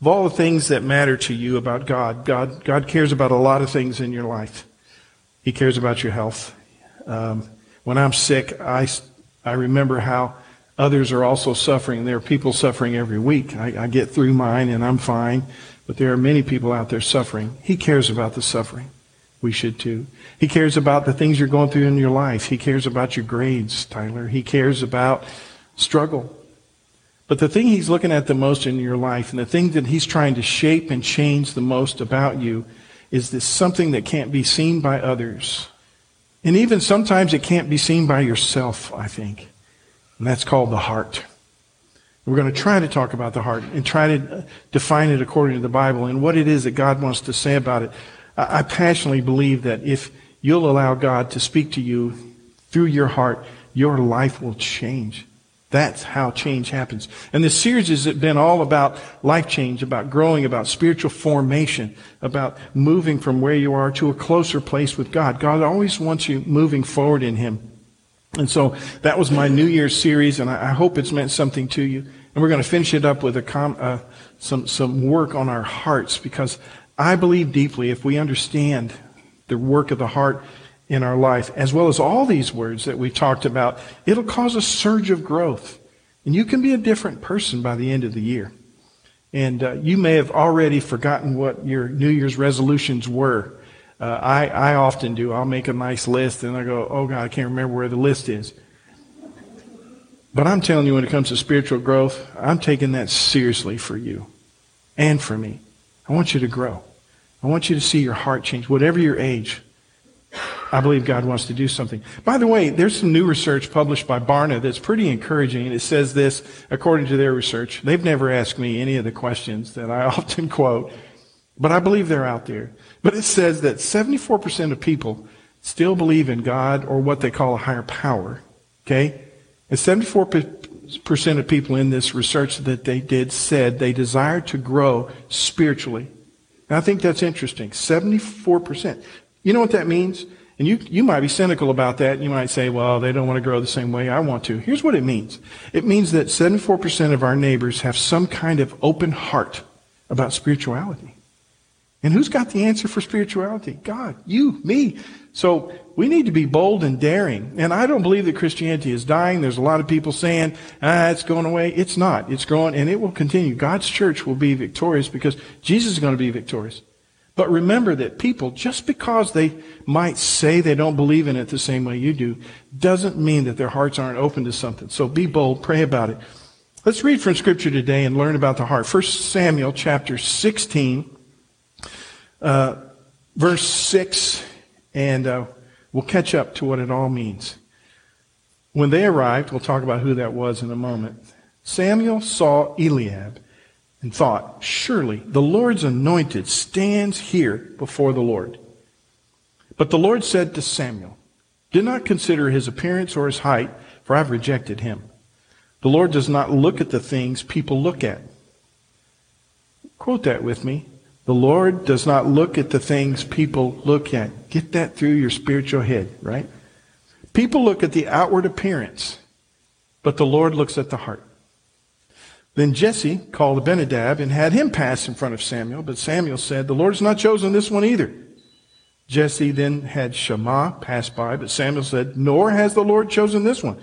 Of all the things that matter to you about God, God, God cares about a lot of things in your life. He cares about your health. Um, when I'm sick, I, I remember how others are also suffering. There are people suffering every week. I, I get through mine and I'm fine, but there are many people out there suffering. He cares about the suffering. We should too. He cares about the things you're going through in your life. He cares about your grades, Tyler. He cares about struggle. But the thing he's looking at the most in your life and the thing that he's trying to shape and change the most about you is this something that can't be seen by others. And even sometimes it can't be seen by yourself, I think. And that's called the heart. We're going to try to talk about the heart and try to define it according to the Bible and what it is that God wants to say about it. I passionately believe that if you'll allow God to speak to you through your heart, your life will change. That's how change happens. And this series has been all about life change, about growing, about spiritual formation, about moving from where you are to a closer place with God. God always wants you moving forward in Him. And so that was my New Year's series, and I, hope it's meant something to you. And we're going to finish it up with com, uh, some, some work on our hearts because I believe deeply if we understand the work of the heart in our life, as well as all these words that we talked about, it'll cause a surge of growth. And you can be a different person by the end of the year. And uh, you may have already forgotten what your New Year's resolutions were. Uh, I, I often do. I'll make a nice list and I go, oh God, I can't remember where the list is. But I'm telling you, when it comes to spiritual growth, I'm taking that seriously for you and for me. I want you to grow. I want you to see your heart change, whatever your age. I believe God wants to do something. By the way, there's some new research published by Barna that's pretty encouraging. It says this, according to their research. They've never asked me any of the questions that I often quote, but I believe they're out there. But it says that 74% of people still believe in God or what they call a higher power. Okay? And 74% of people in this research that they did said they desire to grow spiritually. And I think that's interesting. 74%. You know what that means? And you, you might be cynical about that. You might say, well, they don't want to grow the same way I want to. Here's what it means. It means that 74% of our neighbors have some kind of open heart about spirituality. And who's got the answer for spirituality? God, you, me. So we need to be bold and daring. And I don't believe that Christianity is dying. There's a lot of people saying, ah, it's going away. It's not. It's growing and it will continue. God's church will be victorious because Jesus is going to be victorious. But remember that people, just because they might say they don't believe in it the same way you do, doesn't mean that their hearts aren't open to something. So be bold, pray about it. Let's read from Scripture today and learn about the heart. 1 Samuel chapter 16, uh, verse 6, and uh, we'll catch up to what it all means. When they arrived, we'll talk about who that was in a moment. Samuel saw Eliab and thought, Surely the Lord's anointed stands here before the Lord. But the Lord said to Samuel, Do not consider his appearance or his height, for I've rejected him. The Lord does not look at the things people look at. Quote that with me. The Lord does not look at the things people look at. Get that through your spiritual head, right? People look at the outward appearance, but the Lord looks at the heart. Then Jesse called Abinadab and had him pass in front of Samuel, but Samuel said, The Lord has not chosen this one either. Jesse then had Shammah pass by, but Samuel said, Nor has the Lord chosen this one.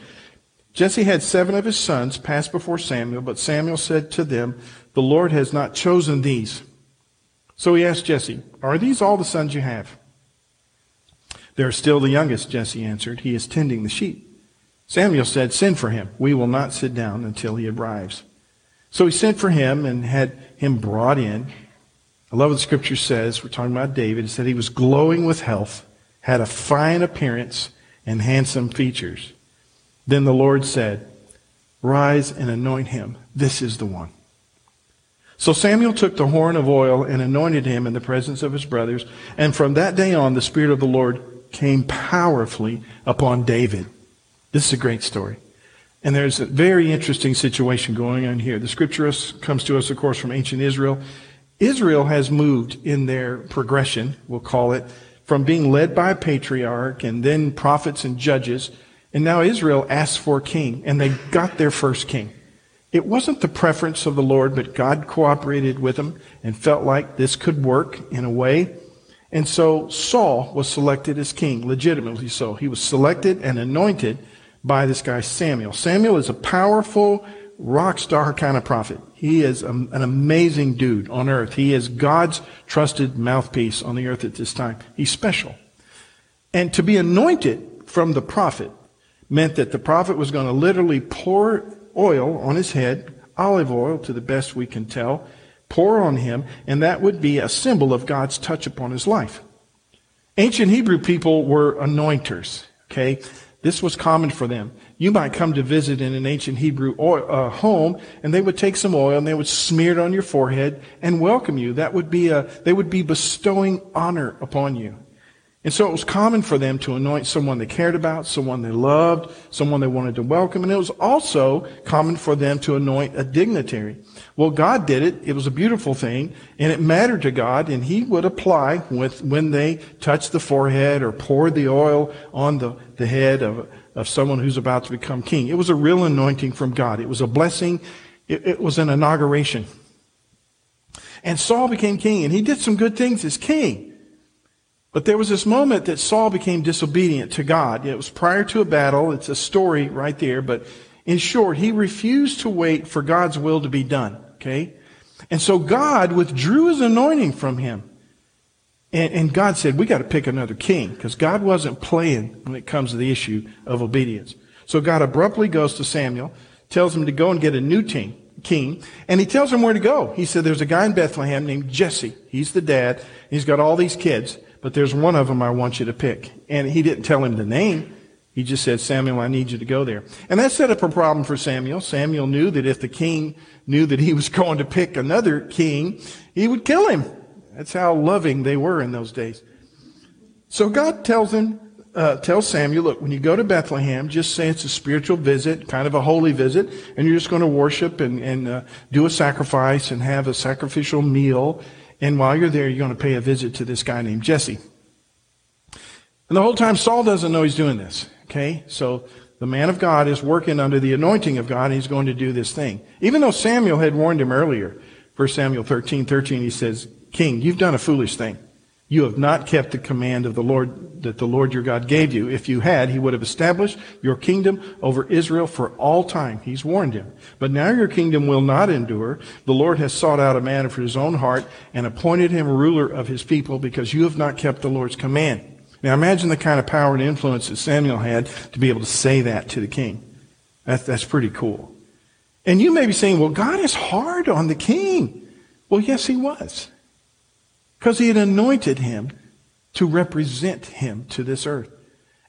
Jesse had seven of his sons pass before Samuel, but Samuel said to them, The Lord has not chosen these. So he asked Jesse, Are these all the sons you have? They are still the youngest, Jesse answered. He is tending the sheep. Samuel said, Send for him. We will not sit down until he arrives. So he sent for him and had him brought in. I love what the scripture says. We're talking about David. It said he was glowing with health, had a fine appearance, and handsome features. Then the Lord said, Rise and anoint him. This is the one. So Samuel took the horn of oil and anointed him in the presence of his brothers. And from that day on, the Spirit of the Lord came powerfully upon David. This is a great story. And there's a very interesting situation going on here. The scripture comes to us, of course, from ancient Israel. Israel has moved in their progression, we'll call it, from being led by a patriarch and then prophets and judges. And now Israel asks for a king, and they got their first king. It wasn't the preference of the Lord, but God cooperated with them and felt like this could work in a way. And so Saul was selected as king, legitimately so. He was selected and anointed by this guy Samuel. Samuel is a powerful rock star kind of prophet. He is an amazing dude on earth. He is God's trusted mouthpiece on the earth at this time. He's special. And to be anointed from the prophet meant that the prophet was going to literally pour oil on his head, olive oil to the best we can tell, pour on him, and that would be a symbol of God's touch upon his life. Ancient Hebrew people were anointers, okay? This was common for them. You might come to visit in an ancient Hebrew oil, uh, home, and they would take some oil and they would smear it on your forehead and welcome you. That would be a, they would be bestowing honor upon you. And so it was common for them to anoint someone they cared about, someone they loved, someone they wanted to welcome. And it was also common for them to anoint a dignitary. Well, God did it. It was a beautiful thing and it mattered to God and he would apply with, when they touched the forehead or poured the oil on the, the head of, of someone who's about to become king. It was a real anointing from God. It was a blessing. It, it was an inauguration. And Saul became king and he did some good things as king. But there was this moment that Saul became disobedient to God. It was prior to a battle. It's a story right there. But in short, he refused to wait for God's will to be done. Okay? And so God withdrew his anointing from him. And, and God said, we got to pick another king because God wasn't playing when it comes to the issue of obedience. So God abruptly goes to Samuel, tells him to go and get a new king, king, and he tells him where to go. He said, there's a guy in Bethlehem named Jesse. He's the dad. He's got all these kids but there's one of them I want you to pick. And he didn't tell him the name. He just said, Samuel, I need you to go there. And that set up a problem for Samuel. Samuel knew that if the king knew that he was going to pick another king, he would kill him. That's how loving they were in those days. So God tells him, uh, tells Samuel, look, when you go to Bethlehem, just say it's a spiritual visit, kind of a holy visit, and you're just going to worship and, and uh, do a sacrifice and have a sacrificial meal. And while you're there, you're going to pay a visit to this guy named Jesse. And the whole time, Saul doesn't know he's doing this. Okay? So the man of God is working under the anointing of God, and he's going to do this thing. Even though Samuel had warned him earlier, 1 Samuel 13, 13, he says, King, you've done a foolish thing. You have not kept the command of the Lord that the Lord your God gave you. If you had, he would have established your kingdom over Israel for all time. He's warned him. But now your kingdom will not endure. The Lord has sought out a man for his own heart and appointed him ruler of his people because you have not kept the Lord's command. Now imagine the kind of power and influence that Samuel had to be able to say that to the king. That's, that's pretty cool. And you may be saying, well, God is hard on the king. Well, yes, he was. Because he had anointed him to represent him to this earth.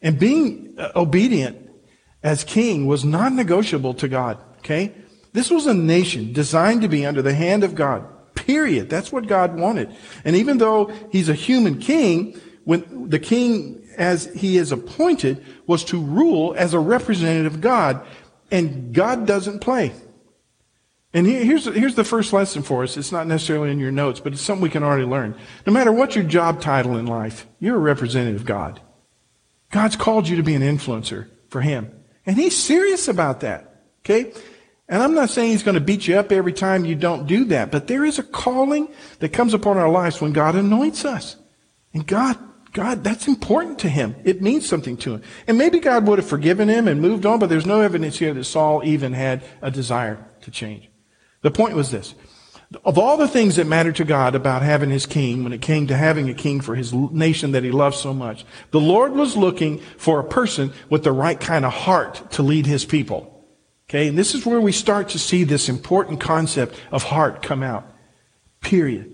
And being uh, obedient as king was non negotiable to God. Okay? This was a nation designed to be under the hand of God. Period. That's what God wanted. And even though he's a human king, when the king as he is appointed was to rule as a representative of God. And God doesn't play. And here's, here's the first lesson for us. It's not necessarily in your notes, but it's something we can already learn. No matter what your job title in life, you're a representative of God. God's called you to be an influencer for Him. And He's serious about that. Okay? And I'm not saying He's going to beat you up every time you don't do that, but there is a calling that comes upon our lives when God anoints us. And God, God, that's important to Him. It means something to Him. And maybe God would have forgiven him and moved on, but there's no evidence here that Saul even had a desire to change. The point was this. Of all the things that mattered to God about having his king, when it came to having a king for his nation that he loved so much, the Lord was looking for a person with the right kind of heart to lead his people. Okay, and this is where we start to see this important concept of heart come out. Period.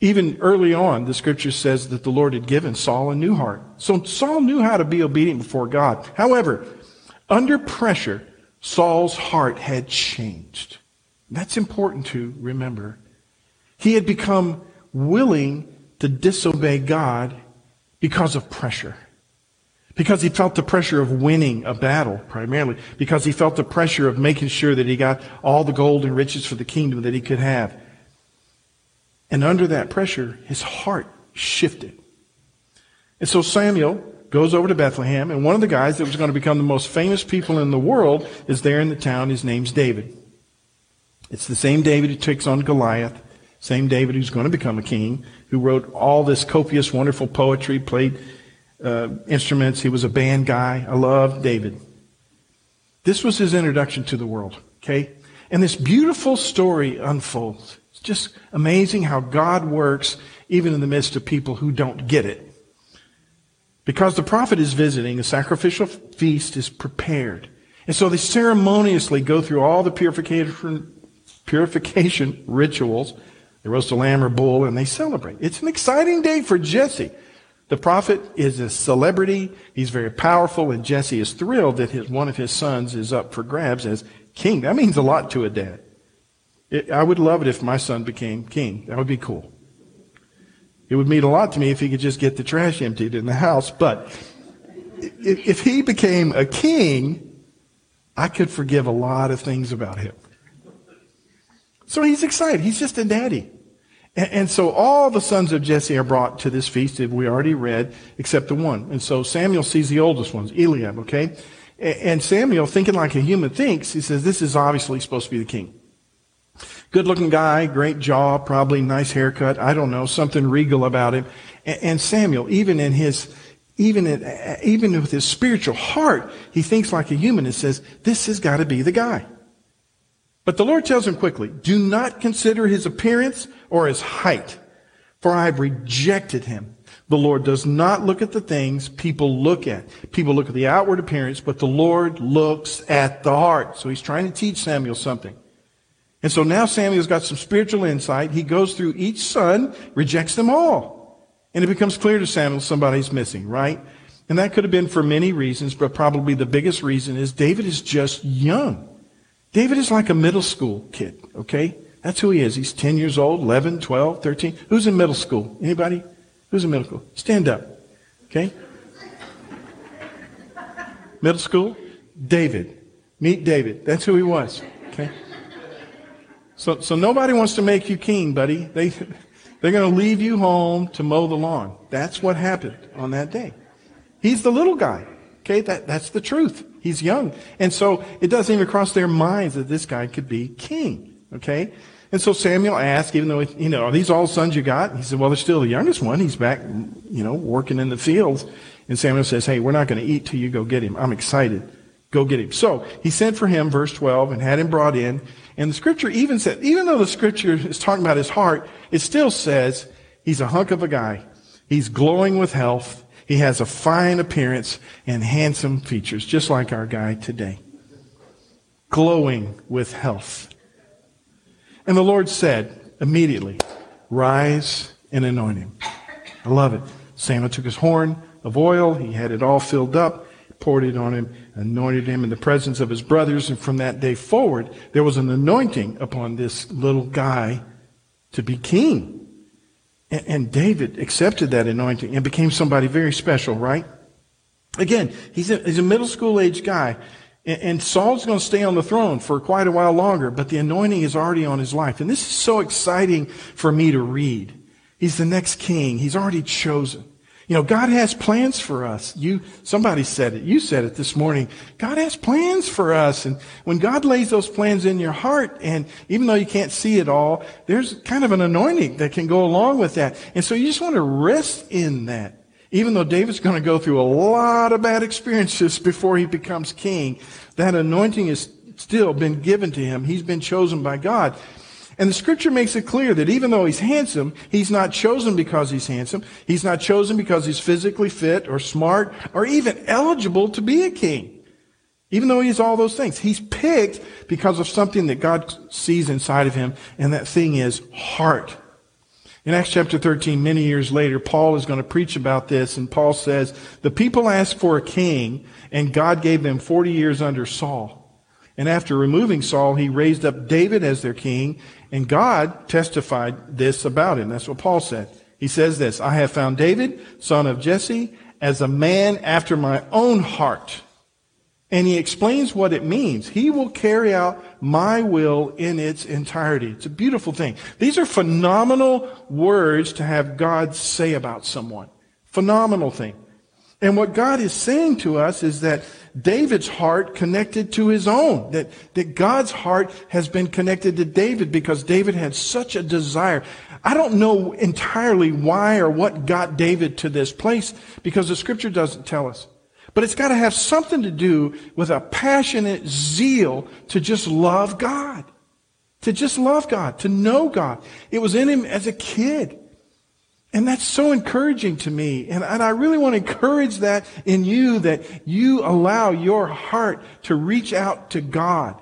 Even early on, the scripture says that the Lord had given Saul a new heart. So Saul knew how to be obedient before God. However, under pressure, Saul's heart had changed. That's important to remember. He had become willing to disobey God because of pressure. Because he felt the pressure of winning a battle, primarily. Because he felt the pressure of making sure that he got all the gold and riches for the kingdom that he could have. And under that pressure, his heart shifted. And so Samuel goes over to Bethlehem, and one of the guys that was going to become the most famous people in the world is there in the town. His name's David. It's the same David who takes on Goliath, same David who's going to become a king, who wrote all this copious, wonderful poetry, played uh, instruments. He was a band guy. I love David. This was his introduction to the world, okay? And this beautiful story unfolds. It's just amazing how God works even in the midst of people who don't get it. Because the prophet is visiting, a sacrificial feast is prepared. And so they ceremoniously go through all the purification, purification rituals. They roast a lamb or bull and they celebrate. It's an exciting day for Jesse. The prophet is a celebrity. He's very powerful, and Jesse is thrilled that his, one of his sons is up for grabs as king. That means a lot to a dad. It, I would love it if my son became king. That would be cool. It would mean a lot to me if he could just get the trash emptied in the house. But if, he became a king, I could forgive a lot of things about him. So he's excited. He's just a daddy. And, and, so all the sons of Jesse are brought to this feast that we already read, except the one. And so Samuel sees the oldest ones, Eliab, okay? And Samuel, thinking like a human thinks, he says, this is obviously supposed to be the king. Good looking guy, great jaw, probably nice haircut. I don't know, something regal about him. And Samuel, even in his, even in, even with his spiritual heart, he thinks like a human and says, this has got to be the guy. But the Lord tells him quickly, do not consider his appearance or his height, for I have rejected him. The Lord does not look at the things people look at. People look at the outward appearance, but the Lord looks at the heart. So he's trying to teach Samuel something. And so now Samuel's got some spiritual insight. He goes through each son, rejects them all. And it becomes clear to Samuel somebody's missing, right? And that could have been for many reasons, but probably the biggest reason is David is just young. David is like a middle school kid, okay? That's who he is. He's 10 years old, 11, 12, 13. Who's in middle school? Anybody? Who's in middle school? Stand up. Okay? Middle school? David. Meet David. That's who he was. Okay? So, so nobody wants to make you king, buddy. They, they're going to leave you home to mow the lawn. That's what happened on that day. He's the little guy. Okay? That, that's the truth. He's young. And so it doesn't even cross their minds that this guy could be king. Okay? And so Samuel asked, even though, you know, are these all sons you got? He said, well, they're still the youngest one. He's back, you know, working in the fields. And Samuel says, hey, we're not going to eat till you go get him. I'm excited. Go get him. So he sent for him, verse 12, and had him brought in. And the scripture even said, even though the scripture is talking about his heart, it still says he's a hunk of a guy. He's glowing with health. He has a fine appearance and handsome features, just like our guy today. Glowing with health. And the Lord said immediately, Rise and anoint him. I love it. Samuel took his horn of oil, he had it all filled up, poured it on him, anointed him in the presence of his brothers. And from that day forward, there was an anointing upon this little guy to be king. And, and David accepted that anointing and became somebody very special, right? Again, he's a, he's a middle school age guy. And Saul's going to stay on the throne for quite a while longer, but the anointing is already on his life. And this is so exciting for me to read. He's the next king. He's already chosen. You know, God has plans for us. You, somebody said it. You said it this morning. God has plans for us. And when God lays those plans in your heart, and even though you can't see it all, there's kind of an anointing that can go along with that. And so you just want to rest in that. Even though David's going to go through a lot of bad experiences before he becomes king, that anointing has still been given to him. He's been chosen by God. And the scripture makes it clear that even though he's handsome, he's not chosen because he's handsome. He's not chosen because he's physically fit or smart or even eligible to be a king. Even though he's all those things, he's picked because of something that God sees inside of him, and that thing is heart. In Acts chapter 13, many years later, Paul is going to preach about this, and Paul says, The people asked for a king, and God gave them 40 years under Saul. And after removing Saul, he raised up David as their king, and God testified this about him. That's what Paul said. He says this, I have found David, son of Jesse, as a man after my own heart and he explains what it means. He will carry out my will in its entirety. It's a beautiful thing. These are phenomenal words to have God say about someone. Phenomenal thing. And what God is saying to us is that David's heart connected to his own. That, that God's heart has been connected to David because David had such a desire. I don't know entirely why or what got David to this place because the scripture doesn't tell us. But it's got to have something to do with a passionate zeal to just love God. To just love God, to know God. It was in him as a kid. And that's so encouraging to me. And, and I really want to encourage that in you that you allow your heart to reach out to God.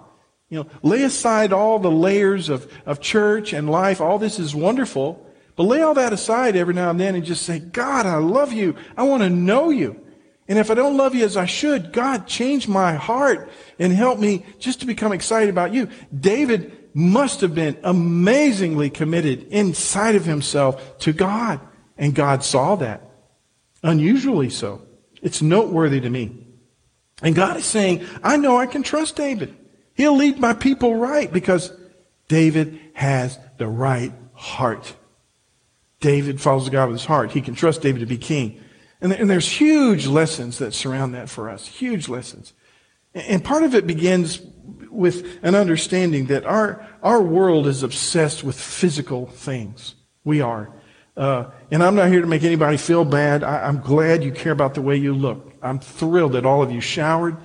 You know, lay aside all the layers of, of church and life. All this is wonderful. But lay all that aside every now and then and just say, God, I love you. I want to know you. And if I don't love you as I should, God, change my heart and help me just to become excited about you. David must have been amazingly committed inside of himself to God. And God saw that. Unusually so. It's noteworthy to me. And God is saying, I know I can trust David. He'll lead my people right because David has the right heart. David follows God with his heart. He can trust David to be king. And, there's huge lessons that surround that for us. Huge lessons. And part of it begins with an understanding that our, our world is obsessed with physical things. We are. Uh, and I'm not here to make anybody feel bad. I, I'm glad you care about the way you look. I'm thrilled that all of you showered,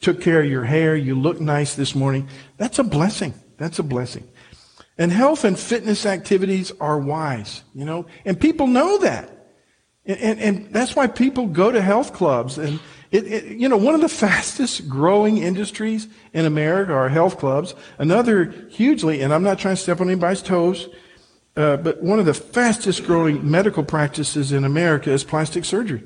took care of your hair, you look nice this morning. That's a blessing. That's a blessing. And health and fitness activities are wise, you know, and people know that. And, and, and that's why people go to health clubs and, it, it, you know, one of the fastest growing industries in America are health clubs. Another hugely, and I'm not trying to step on anybody's toes, uh, but one of the fastest growing medical practices in America is plastic surgery.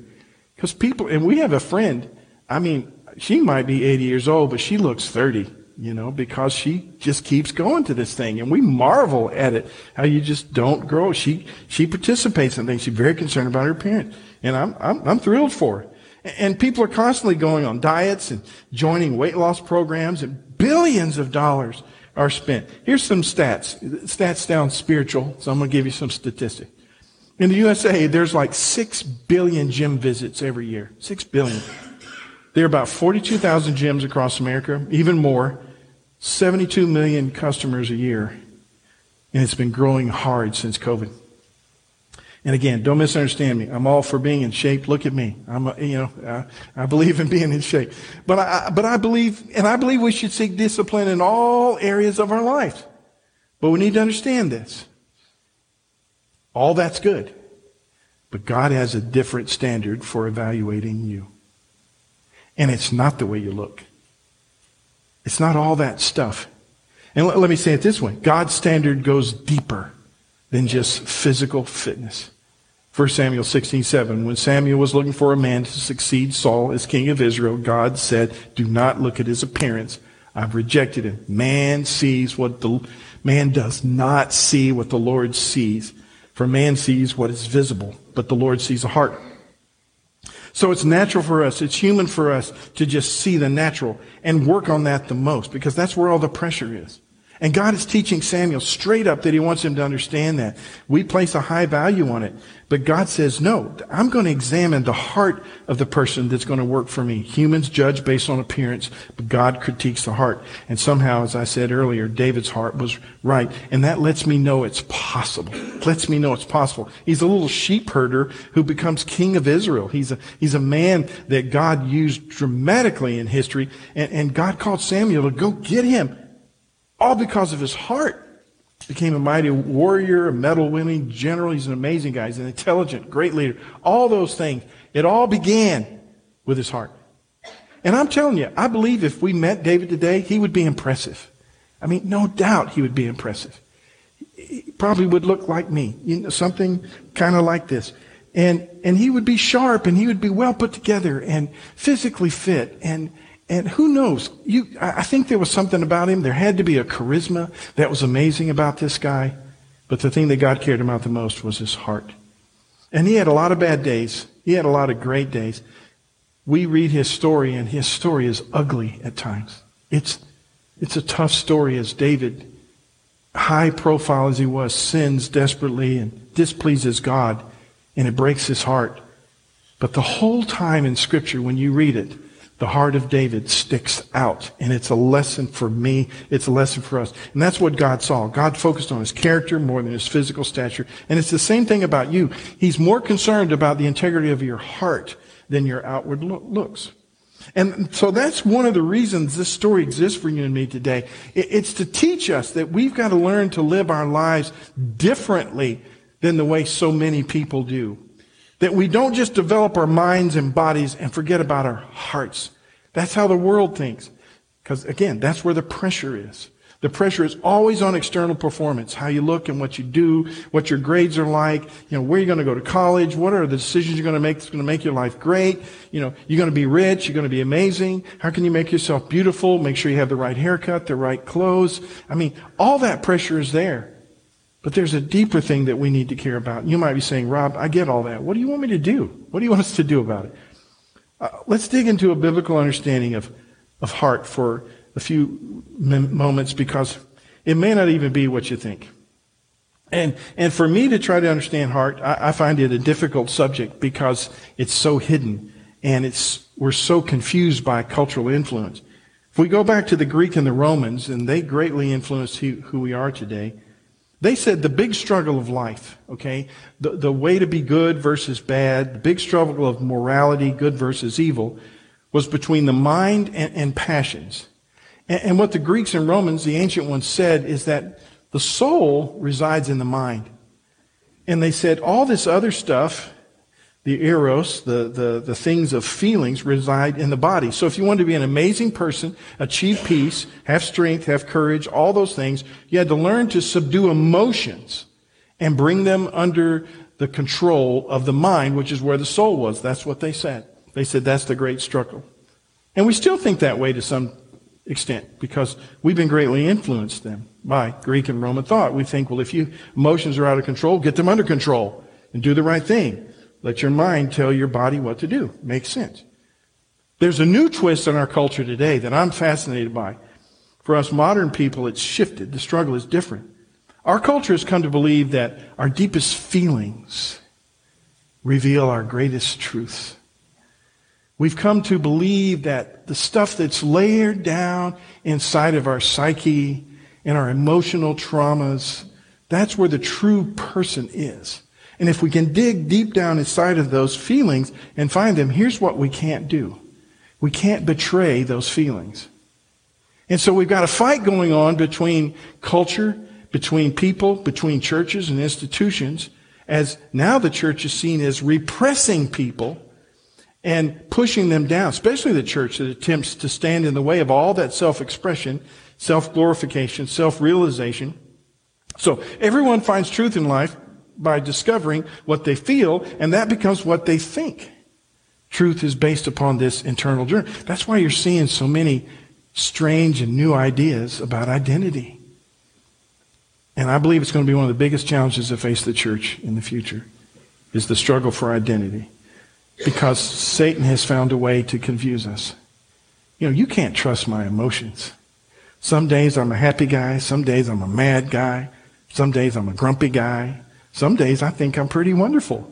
Because people, and we have a friend, I mean, she might be 80 years old, but she looks 30, you know, because she just keeps going to this thing. And we marvel at it, how you just don't grow. She, she participates in things. She's very concerned about her appearance. And I'm, I'm, I'm thrilled for her. And people are constantly going on diets and joining weight loss programs and billions of dollars are spent. Here's some stats. Stats sound spiritual, so I'm going to give you some statistics. In the USA, there's like 6 billion gym visits every year. 6 billion. There are about 42,000 gyms across America, even more. 72 million customers a year. And it's been growing hard since COVID. And again, don't misunderstand me. I'm all for being in shape. Look at me. I'm, a, you know, I, I, believe in being in shape. But I, but I believe, and I believe we should seek discipline in all areas of our life. But we need to understand this. All that's good. But God has a different standard for evaluating you. And it's not the way you look. It's not all that stuff. And let, let me say it this way. God's standard goes deeper than just physical fitness. 1 Samuel 16, 7. When Samuel was looking for a man to succeed Saul as king of Israel, God said, Do not look at his appearance. I've rejected him. Man sees what the man does not see what the Lord sees. For man sees what is visible, but the Lord sees the heart. So it's natural for us, it's human for us to just see the natural and work on that the most because that's where all the pressure is. And God is teaching Samuel straight up that he wants him to understand that. We place a high value on it. But God says, no, I'm going to examine the heart of the person that's going to work for me. Humans judge based on appearance, but God critiques the heart. And somehow, as I said earlier, David's heart was right. And that lets me know it's possible. lets me know it's possible. He's a little sheep herder who becomes king of Israel. He's a, he's a man that God used dramatically in history. And, and God called Samuel to go get him all because of his heart. Became a mighty warrior, a medal winning general. He's an amazing guy. He's an intelligent, great leader. All those things. It all began with his heart. And I'm telling you, I believe if we met David today, he would be impressive. I mean, no doubt he would be impressive. He probably would look like me, you know, something kind of like this. And, and he would be sharp and he would be well put together and physically fit and, and who knows? You, I think there was something about him. There had to be a charisma that was amazing about this guy. But the thing that God cared about the most was his heart. And he had a lot of bad days. He had a lot of great days. We read his story, and his story is ugly at times. It's, it's a tough story as David, high profile as he was, sins desperately and displeases God, and it breaks his heart. But the whole time in Scripture, when you read it, the heart of David sticks out. And it's a lesson for me. It's a lesson for us. And that's what God saw. God focused on his character more than his physical stature. And it's the same thing about you. He's more concerned about the integrity of your heart than your outward lo- looks. And so that's one of the reasons this story exists for you and me today. It's to teach us that we've got to learn to live our lives differently than the way so many people do. That we don't just develop our minds and bodies and forget about our hearts. That's how the world thinks. Because again, that's where the pressure is. The pressure is always on external performance, how you look and what you do, what your grades are like, you know, where you're going to go to college, what are the decisions you're going to make that's going to make your life great, you know, you're going to be rich, you're going to be amazing, how can you make yourself beautiful, make sure you have the right haircut, the right clothes. I mean, all that pressure is there. But there's a deeper thing that we need to care about. You might be saying, Rob, I get all that. What do you want me to do? What do you want us to do about it? Uh, let's dig into a biblical understanding of, of heart for a few moments because it may not even be what you think. And, and for me to try to understand heart, I, I find it a difficult subject because it's so hidden and it's, we're so confused by cultural influence. If we go back to the Greek and the Romans, and they greatly influenced who, who we are today, they said the big struggle of life, okay, the, the way to be good versus bad, the big struggle of morality, good versus evil, was between the mind and, and passions. And, and what the Greeks and Romans, the ancient ones, said is that the soul resides in the mind. And they said all this other stuff the eros, the, the, the things of feelings reside in the body. So if you wanted to be an amazing person, achieve peace, have strength, have courage, all those things, you had to learn to subdue emotions and bring them under the control of the mind, which is where the soul was. That's what they said. They said that's the great struggle. And we still think that way to some extent because we've been greatly influenced then by Greek and Roman thought. We think, well, if you emotions are out of control, get them under control and do the right thing. Let your mind tell your body what to do. Makes sense. There's a new twist in our culture today that I'm fascinated by. For us modern people, it's shifted. The struggle is different. Our culture has come to believe that our deepest feelings reveal our greatest truths. We've come to believe that the stuff that's layered down inside of our psyche and our emotional traumas, that's where the true person is. And if we can dig deep down inside of those feelings and find them, here's what we can't do. We can't betray those feelings. And so we've got a fight going on between culture, between people, between churches and institutions, as now the church is seen as repressing people and pushing them down, especially the church that attempts to stand in the way of all that self-expression, self-glorification, self-realization. So everyone finds truth in life, by discovering what they feel, and that becomes what they think. Truth is based upon this internal journey. That's why you're seeing so many strange and new ideas about identity. And I believe it's going to be one of the biggest challenges that face the church in the future is the struggle for identity. Because Satan has found a way to confuse us. You know, you can't trust my emotions. Some days I'm a happy guy, some days I'm a mad guy, some days I'm a grumpy guy, some days I think I'm pretty wonderful.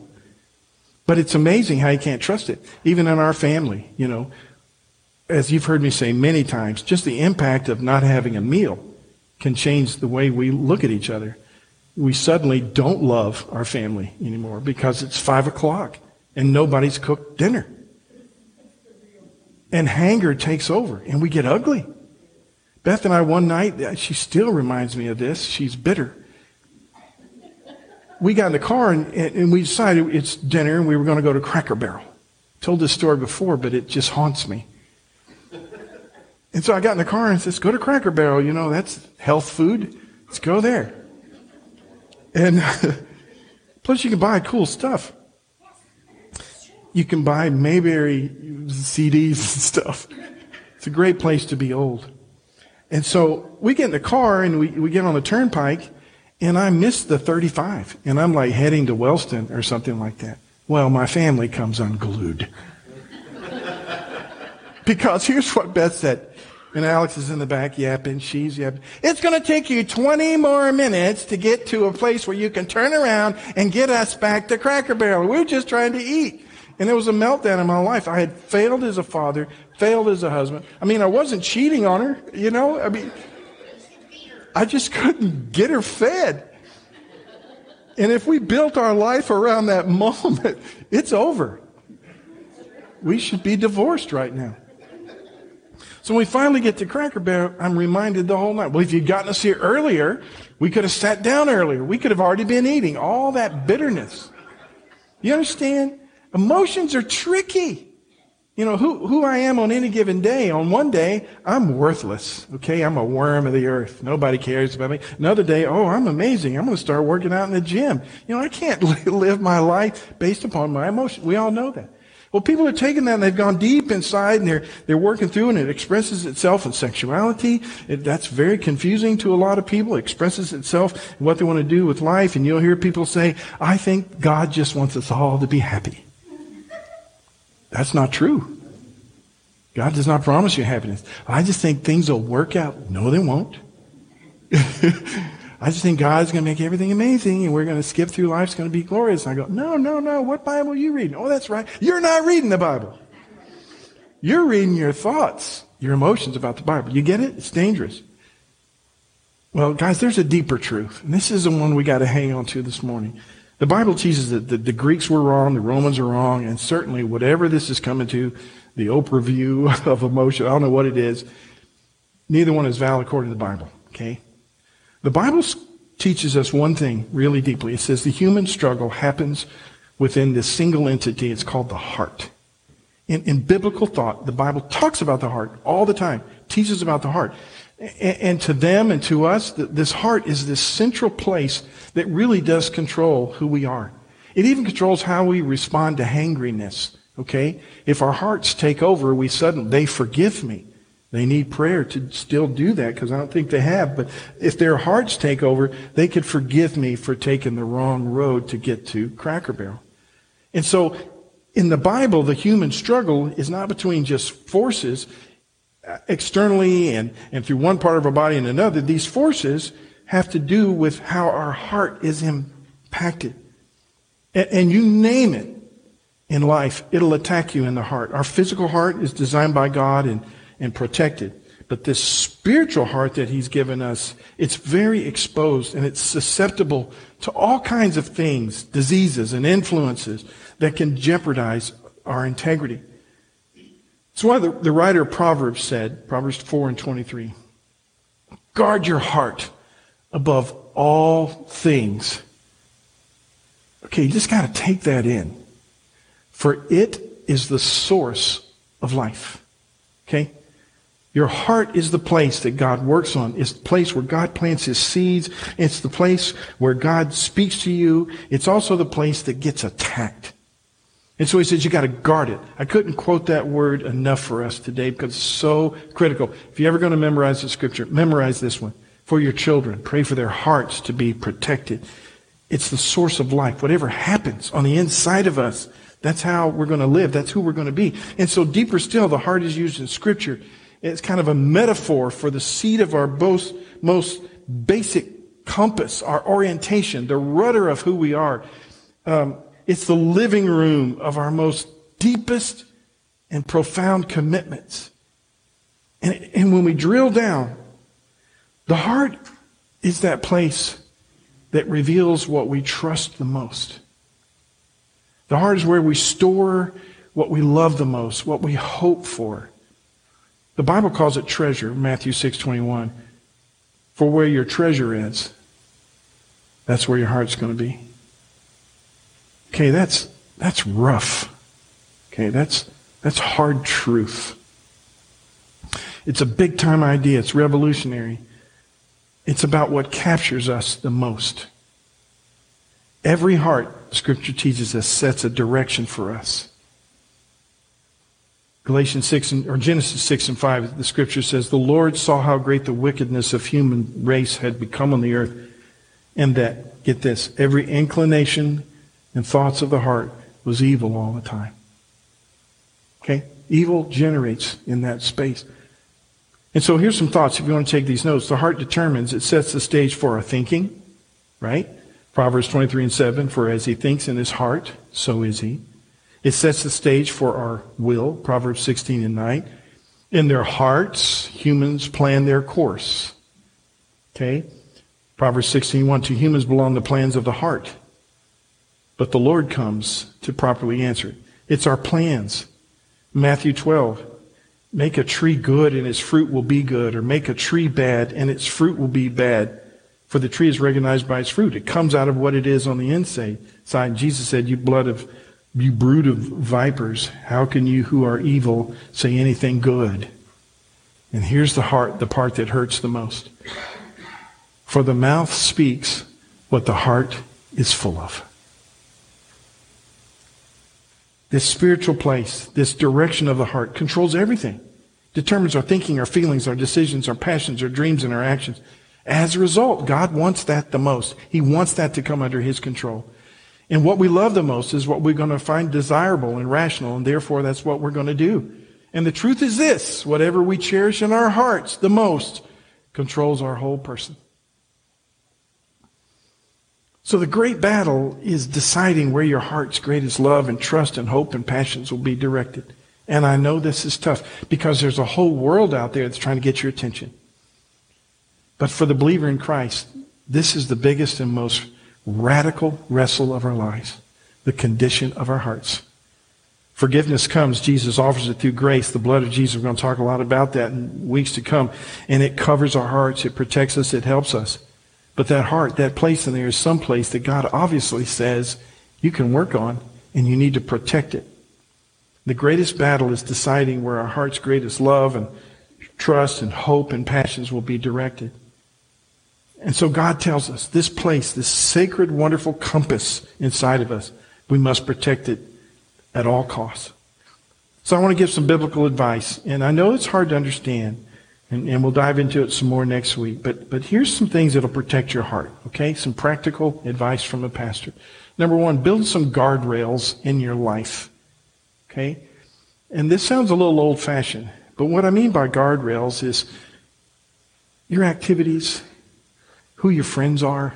But it's amazing how you can't trust it. Even in our family, you know, as you've heard me say many times, just the impact of not having a meal can change the way we look at each other. We suddenly don't love our family anymore because it's five o'clock and nobody's cooked dinner. And hanger takes over and we get ugly. Beth and I one night, she still reminds me of this. She's bitter we got in the car and, and we decided it's dinner and we were going to go to Cracker Barrel. Told this story before, but it just haunts me. And so I got in the car and says, go to Cracker Barrel. You know, that's health food. Let's go there. And plus you can buy cool stuff. You can buy Mayberry CDs and stuff. It's a great place to be old. And so we get in the car and we, we get on the turnpike and I missed the 35. And I'm like heading to Wellston or something like that. Well, my family comes unglued. because here's what Beth said. And Alex is in the back yapping. She's yapping. It's going to take you 20 more minutes to get to a place where you can turn around and get us back to Cracker Barrel. We're just trying to eat. And there was a meltdown in my life. I had failed as a father, failed as a husband. I mean, I wasn't cheating on her, you know? I mean, I just couldn't get her fed. And if we built our life around that moment, it's over. We should be divorced right now. So when we finally get to Cracker Barrel, I'm reminded the whole night. Well, if you'd gotten us here earlier, we could have sat down earlier. We could have already been eating. All that bitterness. You understand? Emotions are tricky. You know, who, who I am on any given day. On one day, I'm worthless. Okay. I'm a worm of the earth. Nobody cares about me. Another day, oh, I'm amazing. I'm going to start working out in the gym. You know, I can't live my life based upon my emotion. We all know that. Well, people are taking that and they've gone deep inside and they're, they're working through and it expresses itself in sexuality. It, that's very confusing to a lot of people. It expresses itself in what they want to do with life. And you'll hear people say, I think God just wants us all to be happy. That's not true. God does not promise you happiness. I just think things will work out. No, they won't. I just think God's going to make everything amazing and we're going to skip through life. It's going to be glorious. And I go, no, no, no. What Bible are you reading? Oh, that's right. You're not reading the Bible. You're reading your thoughts, your emotions about the Bible. You get it? It's dangerous. Well, guys, there's a deeper truth. And this is the one we got to hang on to this morning. The Bible teaches that the, the Greeks were wrong, the Romans are wrong, and certainly whatever this is coming to, the Oprah view of emotion, I don't know what it is, neither one is valid according to the Bible. Okay? The Bible teaches us one thing really deeply. It says the human struggle happens within this single entity. It's called the heart. In, in biblical thought, the Bible talks about the heart all the time, teaches about the heart. And, to them and to us, this heart is this central place that really does control who we are. It even controls how we respond to hangriness. Okay? If our hearts take over, we suddenly, they forgive me. They need prayer to still do that because I don't think they have. But if their hearts take over, they could forgive me for taking the wrong road to get to Cracker Barrel. And so in the Bible, the human struggle is not between just forces externally and, and through one part of our body and another. These forces have to do with how our heart is impacted. And, and you name it in life, it'll attack you in the heart. Our physical heart is designed by God and and protected. But this spiritual heart that he's given us, it's very exposed and it's susceptible to all kinds of things, diseases and influences that can jeopardize our integrity. That's why the, the writer of Proverbs said, Proverbs 4 and 23, guard your heart above all things. Okay, you just got to take that in. For it is the source of life. Okay? Your heart is the place that God works on. It's the place where God plants his seeds. It's the place where God speaks to you. It's also the place that gets attacked. And so he says you got to guard it. I couldn't quote that word enough for us today because it's so critical. If you're ever going to memorize the scripture, memorize this one. For your children, pray for their hearts to be protected. It's the source of life. Whatever happens on the inside of us, that's how we're going to live. That's who we're going to be. And so deeper still, the heart is used in scripture it's kind of a metaphor for the seat of our most, most basic compass, our orientation, the rudder of who we are. Um, it's the living room of our most deepest and profound commitments. And, and when we drill down, the heart is that place that reveals what we trust the most. The heart is where we store what we love the most, what we hope for. The Bible calls it treasure, Matthew 6:21. For where your treasure is, that's where your heart's going to be. Okay, that's that's rough. Okay, that's that's hard truth. It's a big time idea. It's revolutionary. It's about what captures us the most. Every heart, Scripture teaches us, sets a direction for us. Galatians 6 and, or Genesis 6 and 5, the scripture says, The Lord saw how great the wickedness of human race had become on the earth, and that, get this, every inclination and thoughts of the heart was evil all the time. Okay? Evil generates in that space. And so here's some thoughts if you want to take these notes. The heart determines, it sets the stage for our thinking, right? Proverbs 23 and 7, for as he thinks in his heart, so is he. It sets the stage for our will, Proverbs 16 and 9. In their hearts, humans plan their course. Okay? Proverbs 16, 1. To humans belong the plans of the heart. But the Lord comes to properly answer it. It's our plans. Matthew 12. Make a tree good and its fruit will be good, or make a tree bad and its fruit will be bad. For the tree is recognized by its fruit. It comes out of what it is on the inside. Jesus said, You blood of you brood of vipers, how can you who are evil say anything good? And here's the heart, the part that hurts the most. For the mouth speaks what the heart is full of. This spiritual place, this direction of the heart controls everything. Determines our thinking, our feelings, our decisions, our passions, our dreams, and our actions. As a result, God wants that the most. He wants that to come under His control. And what we love the most is what we're going to find desirable and rational, and therefore that's what we're going to do. And the truth is this whatever we cherish in our hearts the most controls our whole person. So the great battle is deciding where your heart's greatest love and trust and hope and passions will be directed. And I know this is tough because there's a whole world out there that's trying to get your attention. But for the believer in Christ, this is the biggest and most radical wrestle of our lives, the condition of our hearts. Forgiveness comes. Jesus offers it through grace. The blood of Jesus. We're going to talk a lot about that in weeks to come. And it covers our hearts. It protects us. It helps us. But that heart, that place in there is some place that God obviously says you can work on and you need to protect it. The greatest battle is deciding where our heart's greatest love and trust and hope and passions will be directed. And so God tells us this place, this sacred, wonderful compass inside of us, we must protect it at all costs. So I want to give some biblical advice. And I know it's hard to understand, and, and we'll dive into it some more next week. But, but here's some things that'll protect your heart, okay? Some practical advice from a pastor. Number one, build some guardrails in your life, okay? And this sounds a little old fashioned, but what I mean by guardrails is your activities, who your friends are.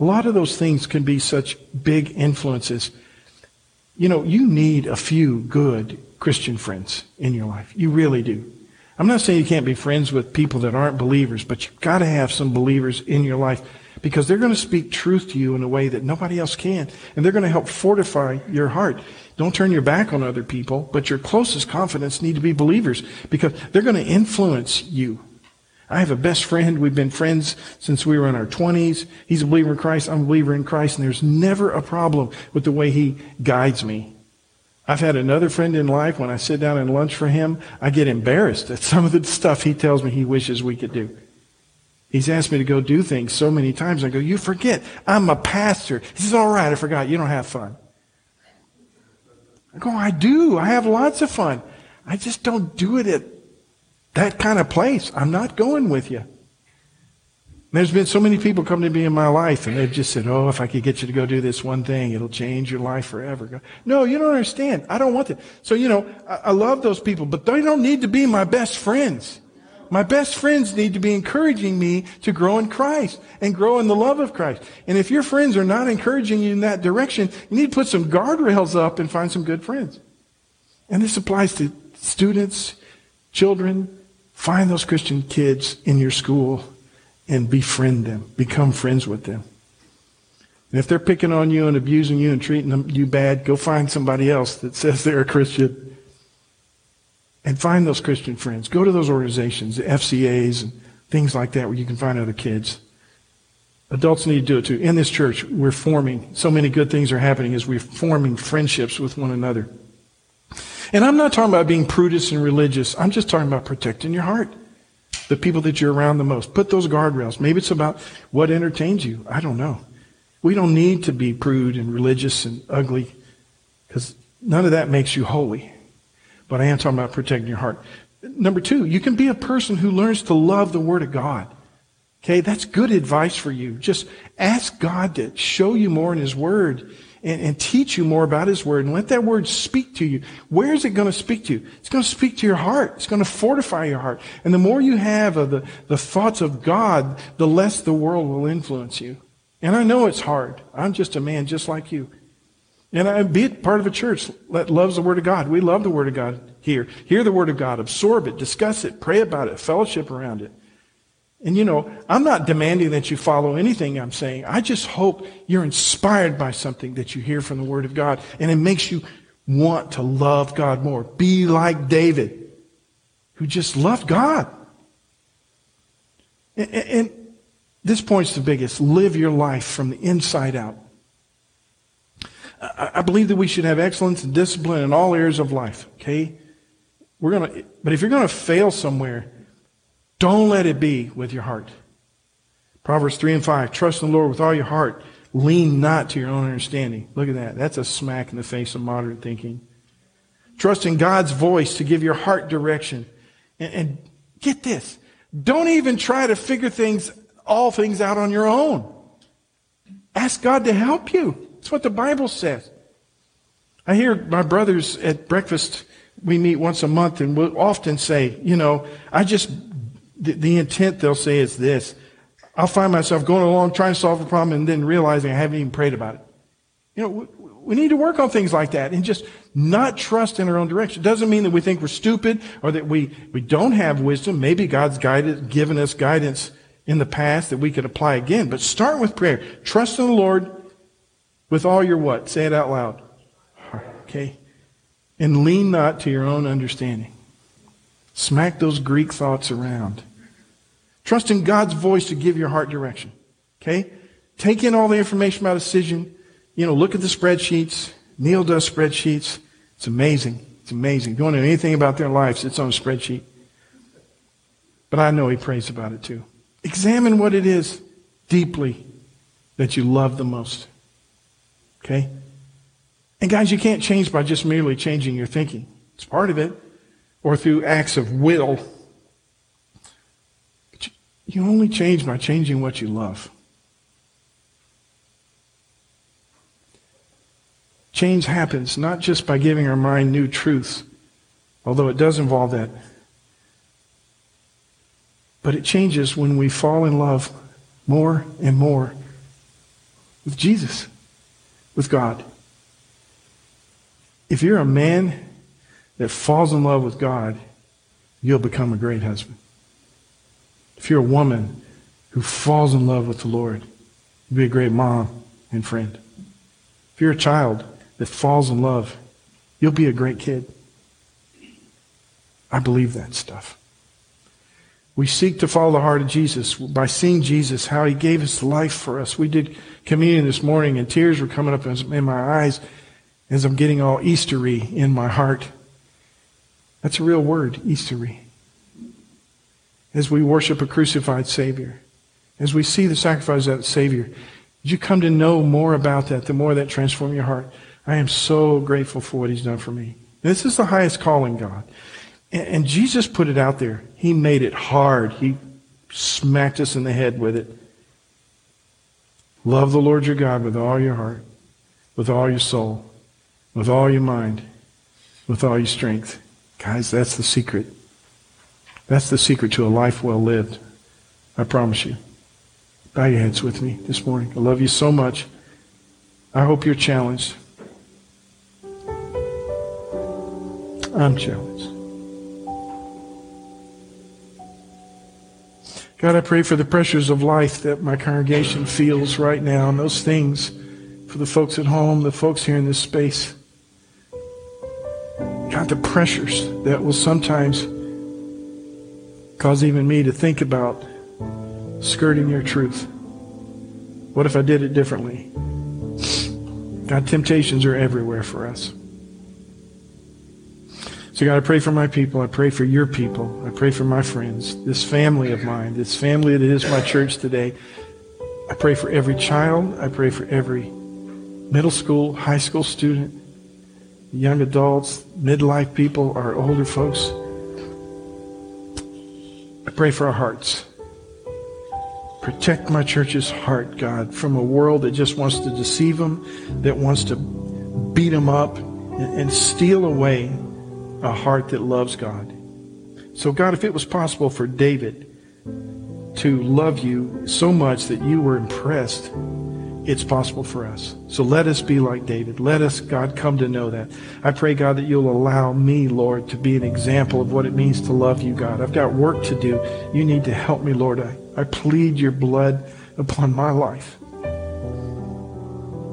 A lot of those things can be such big influences. You know, you need a few good Christian friends in your life. You really do. I'm not saying you can't be friends with people that aren't believers, but you've got to have some believers in your life because they're going to speak truth to you in a way that nobody else can. And they're going to help fortify your heart. Don't turn your back on other people, but your closest confidants need to be believers because they're going to influence you. I have a best friend. We've been friends since we were in our 20s. He's a believer in Christ. I'm a believer in Christ. And there's never a problem with the way he guides me. I've had another friend in life. When I sit down and lunch for him, I get embarrassed at some of the stuff he tells me he wishes we could do. He's asked me to go do things so many times. I go, you forget, I'm a pastor. He says, all right, I forgot. You don't have fun. I go, I do. I have lots of fun. I just don't do it at that kind of place. I'm not going with you. There's been so many people come to me in my life and they've just said, Oh, if I could get you to go do this one thing, it'll change your life forever. No, you don't understand. I don't want that. So, you know, I, I love those people, but they don't need to be my best friends. My best friends need to be encouraging me to grow in Christ and grow in the love of Christ. And if your friends are not encouraging you in that direction, you need to put some guardrails up and find some good friends. And this applies to students, children, Find those Christian kids in your school and befriend them. Become friends with them. And if they're picking on you and abusing you and treating you bad, go find somebody else that says they're a Christian. And find those Christian friends. Go to those organizations, the FCAs and things like that where you can find other kids. Adults need to do it too. In this church, we're forming, so many good things are happening as we're forming friendships with one another. And I'm not talking about being prudish and religious. I'm just talking about protecting your heart. The people that you're around the most. Put those guardrails. Maybe it's about what entertains you. I don't know. We don't need to be prude and religious and ugly because none of that makes you holy. But I am talking about protecting your heart. Number two, you can be a person who learns to love the Word of God. Okay, that's good advice for you. Just ask God to show you more in His Word and, and teach you more about His Word and let that Word speak to you. Where is it going to speak to you? It's going to speak to your heart. It's going to fortify your heart. And the more you have of the, the thoughts of God, the less the world will influence you. And I know it's hard. I'm just a man just like you. And I, be it part of a church that loves the Word of God. We love the Word of God here. Hear the Word of God, absorb it, discuss it, pray about it, fellowship around it. And you know, I'm not demanding that you follow anything I'm saying. I just hope you're inspired by something that you hear from the Word of God and it makes you want to love God more. Be like David, who just loved God. And, and this point's the biggest. Live your life from the inside out. I believe that we should have excellence and discipline in all areas of life. Okay? We're gonna, but if you're going to fail somewhere, don't let it be with your heart. Proverbs 3 and 5. Trust in the Lord with all your heart. Lean not to your own understanding. Look at that. That's a smack in the face of modern thinking. Trust in God's voice to give your heart direction. And, and get this. Don't even try to figure things, all things out on your own. Ask God to help you. That's what the Bible says. I hear my brothers at breakfast, we meet once a month, and we'll often say, you know, I just the, the intent they'll say is this. I'll find myself going along trying to solve a problem and then realizing I haven't even prayed about it. You know, we, we need to work on things like that and just not trust in our own direction. It doesn't mean that we think we're stupid or that we, we don't have wisdom. Maybe God's guided, given us guidance in the past that we could apply again. But start with prayer. Trust in the Lord with all your what? Say it out loud. Okay? And lean not to your own understanding. Smack those Greek thoughts around. Trust in God's voice to give your heart direction. Okay? Take in all the information about a decision. You know, look at the spreadsheets. Neil does spreadsheets. It's amazing. It's amazing. If you want to know anything about their lives, it's on a spreadsheet. But I know he prays about it too. Examine what it is deeply that you love the most. Okay? And guys, you can't change by just merely changing your thinking. It's part of it. Or through acts of will you only change by changing what you love. Change happens not just by giving our mind new truths, although it does involve that, but it changes when we fall in love more and more with Jesus, with God. If you're a man that falls in love with God, you'll become a great husband. If you're a woman who falls in love with the Lord, you'll be a great mom and friend. If you're a child that falls in love, you'll be a great kid. I believe that stuff. We seek to follow the heart of Jesus by seeing Jesus, how he gave his life for us. We did communion this morning, and tears were coming up in my eyes as I'm getting all Eastery in my heart. That's a real word, Eastery as we worship a crucified Savior, as we see the sacrifice of that Savior, you come to know more about that, the more that transform your heart. I am so grateful for what He's done for me. This is the highest calling, God. And, and Jesus put it out there. He made it hard. He smacked us in the head with it. Love the Lord your God with all your heart, with all your soul, with all your mind, with all your strength. Guys, that's the secret. That's the secret to a life well lived. I promise you. Bow your heads with me this morning. I love you so much. I hope you're challenged. I'm challenged. God, I pray for the pressures of life that my congregation feels right now and those things for the folks at home, the folks here in this space. God, the pressures that will sometimes cause even me to think about skirting your truth. What if I did it differently? God, temptations are everywhere for us. So, God, I pray for my people. I pray for your people. I pray for my friends, this family of mine, this family that is my church today. I pray for every child. I pray for every middle school, high school student, young adults, midlife people, our older folks. I pray for our hearts. Protect my church's heart, God, from a world that just wants to deceive them, that wants to beat them up and, steal away a heart that loves God. So, God, if it was possible for David to love you so much that you were impressed it's possible for us. So let us be like David. Let us, God, come to know that. I pray, God, that you'll allow me, Lord, to be an example of what it means to love you, God. I've got work to do. You need to help me, Lord. I, I plead your blood upon my life.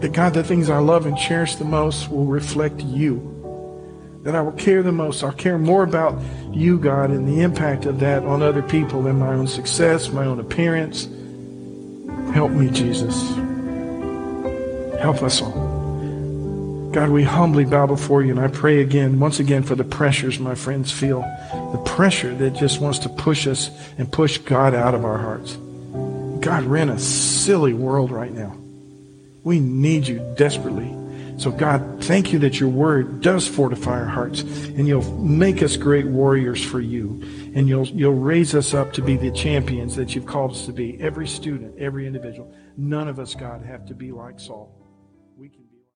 That, God, the things I love and cherish the most will reflect you. That I will care the most. I'll care more about you, God, and the impact of that on other people than my own success, my own appearance. Help me, Jesus. Help us all. God, we humbly bow before you, and I pray again, once again, for the pressures my friends feel. The pressure that just wants to push us and push God out of our hearts. God, we're in a silly world right now. We need you desperately. So, God, thank you that your word does fortify our hearts, and you'll make us great warriors for you, and you'll, you'll raise us up to be the champions that you've called us to be. Every student, every individual. None of us, God, have to be like Saul.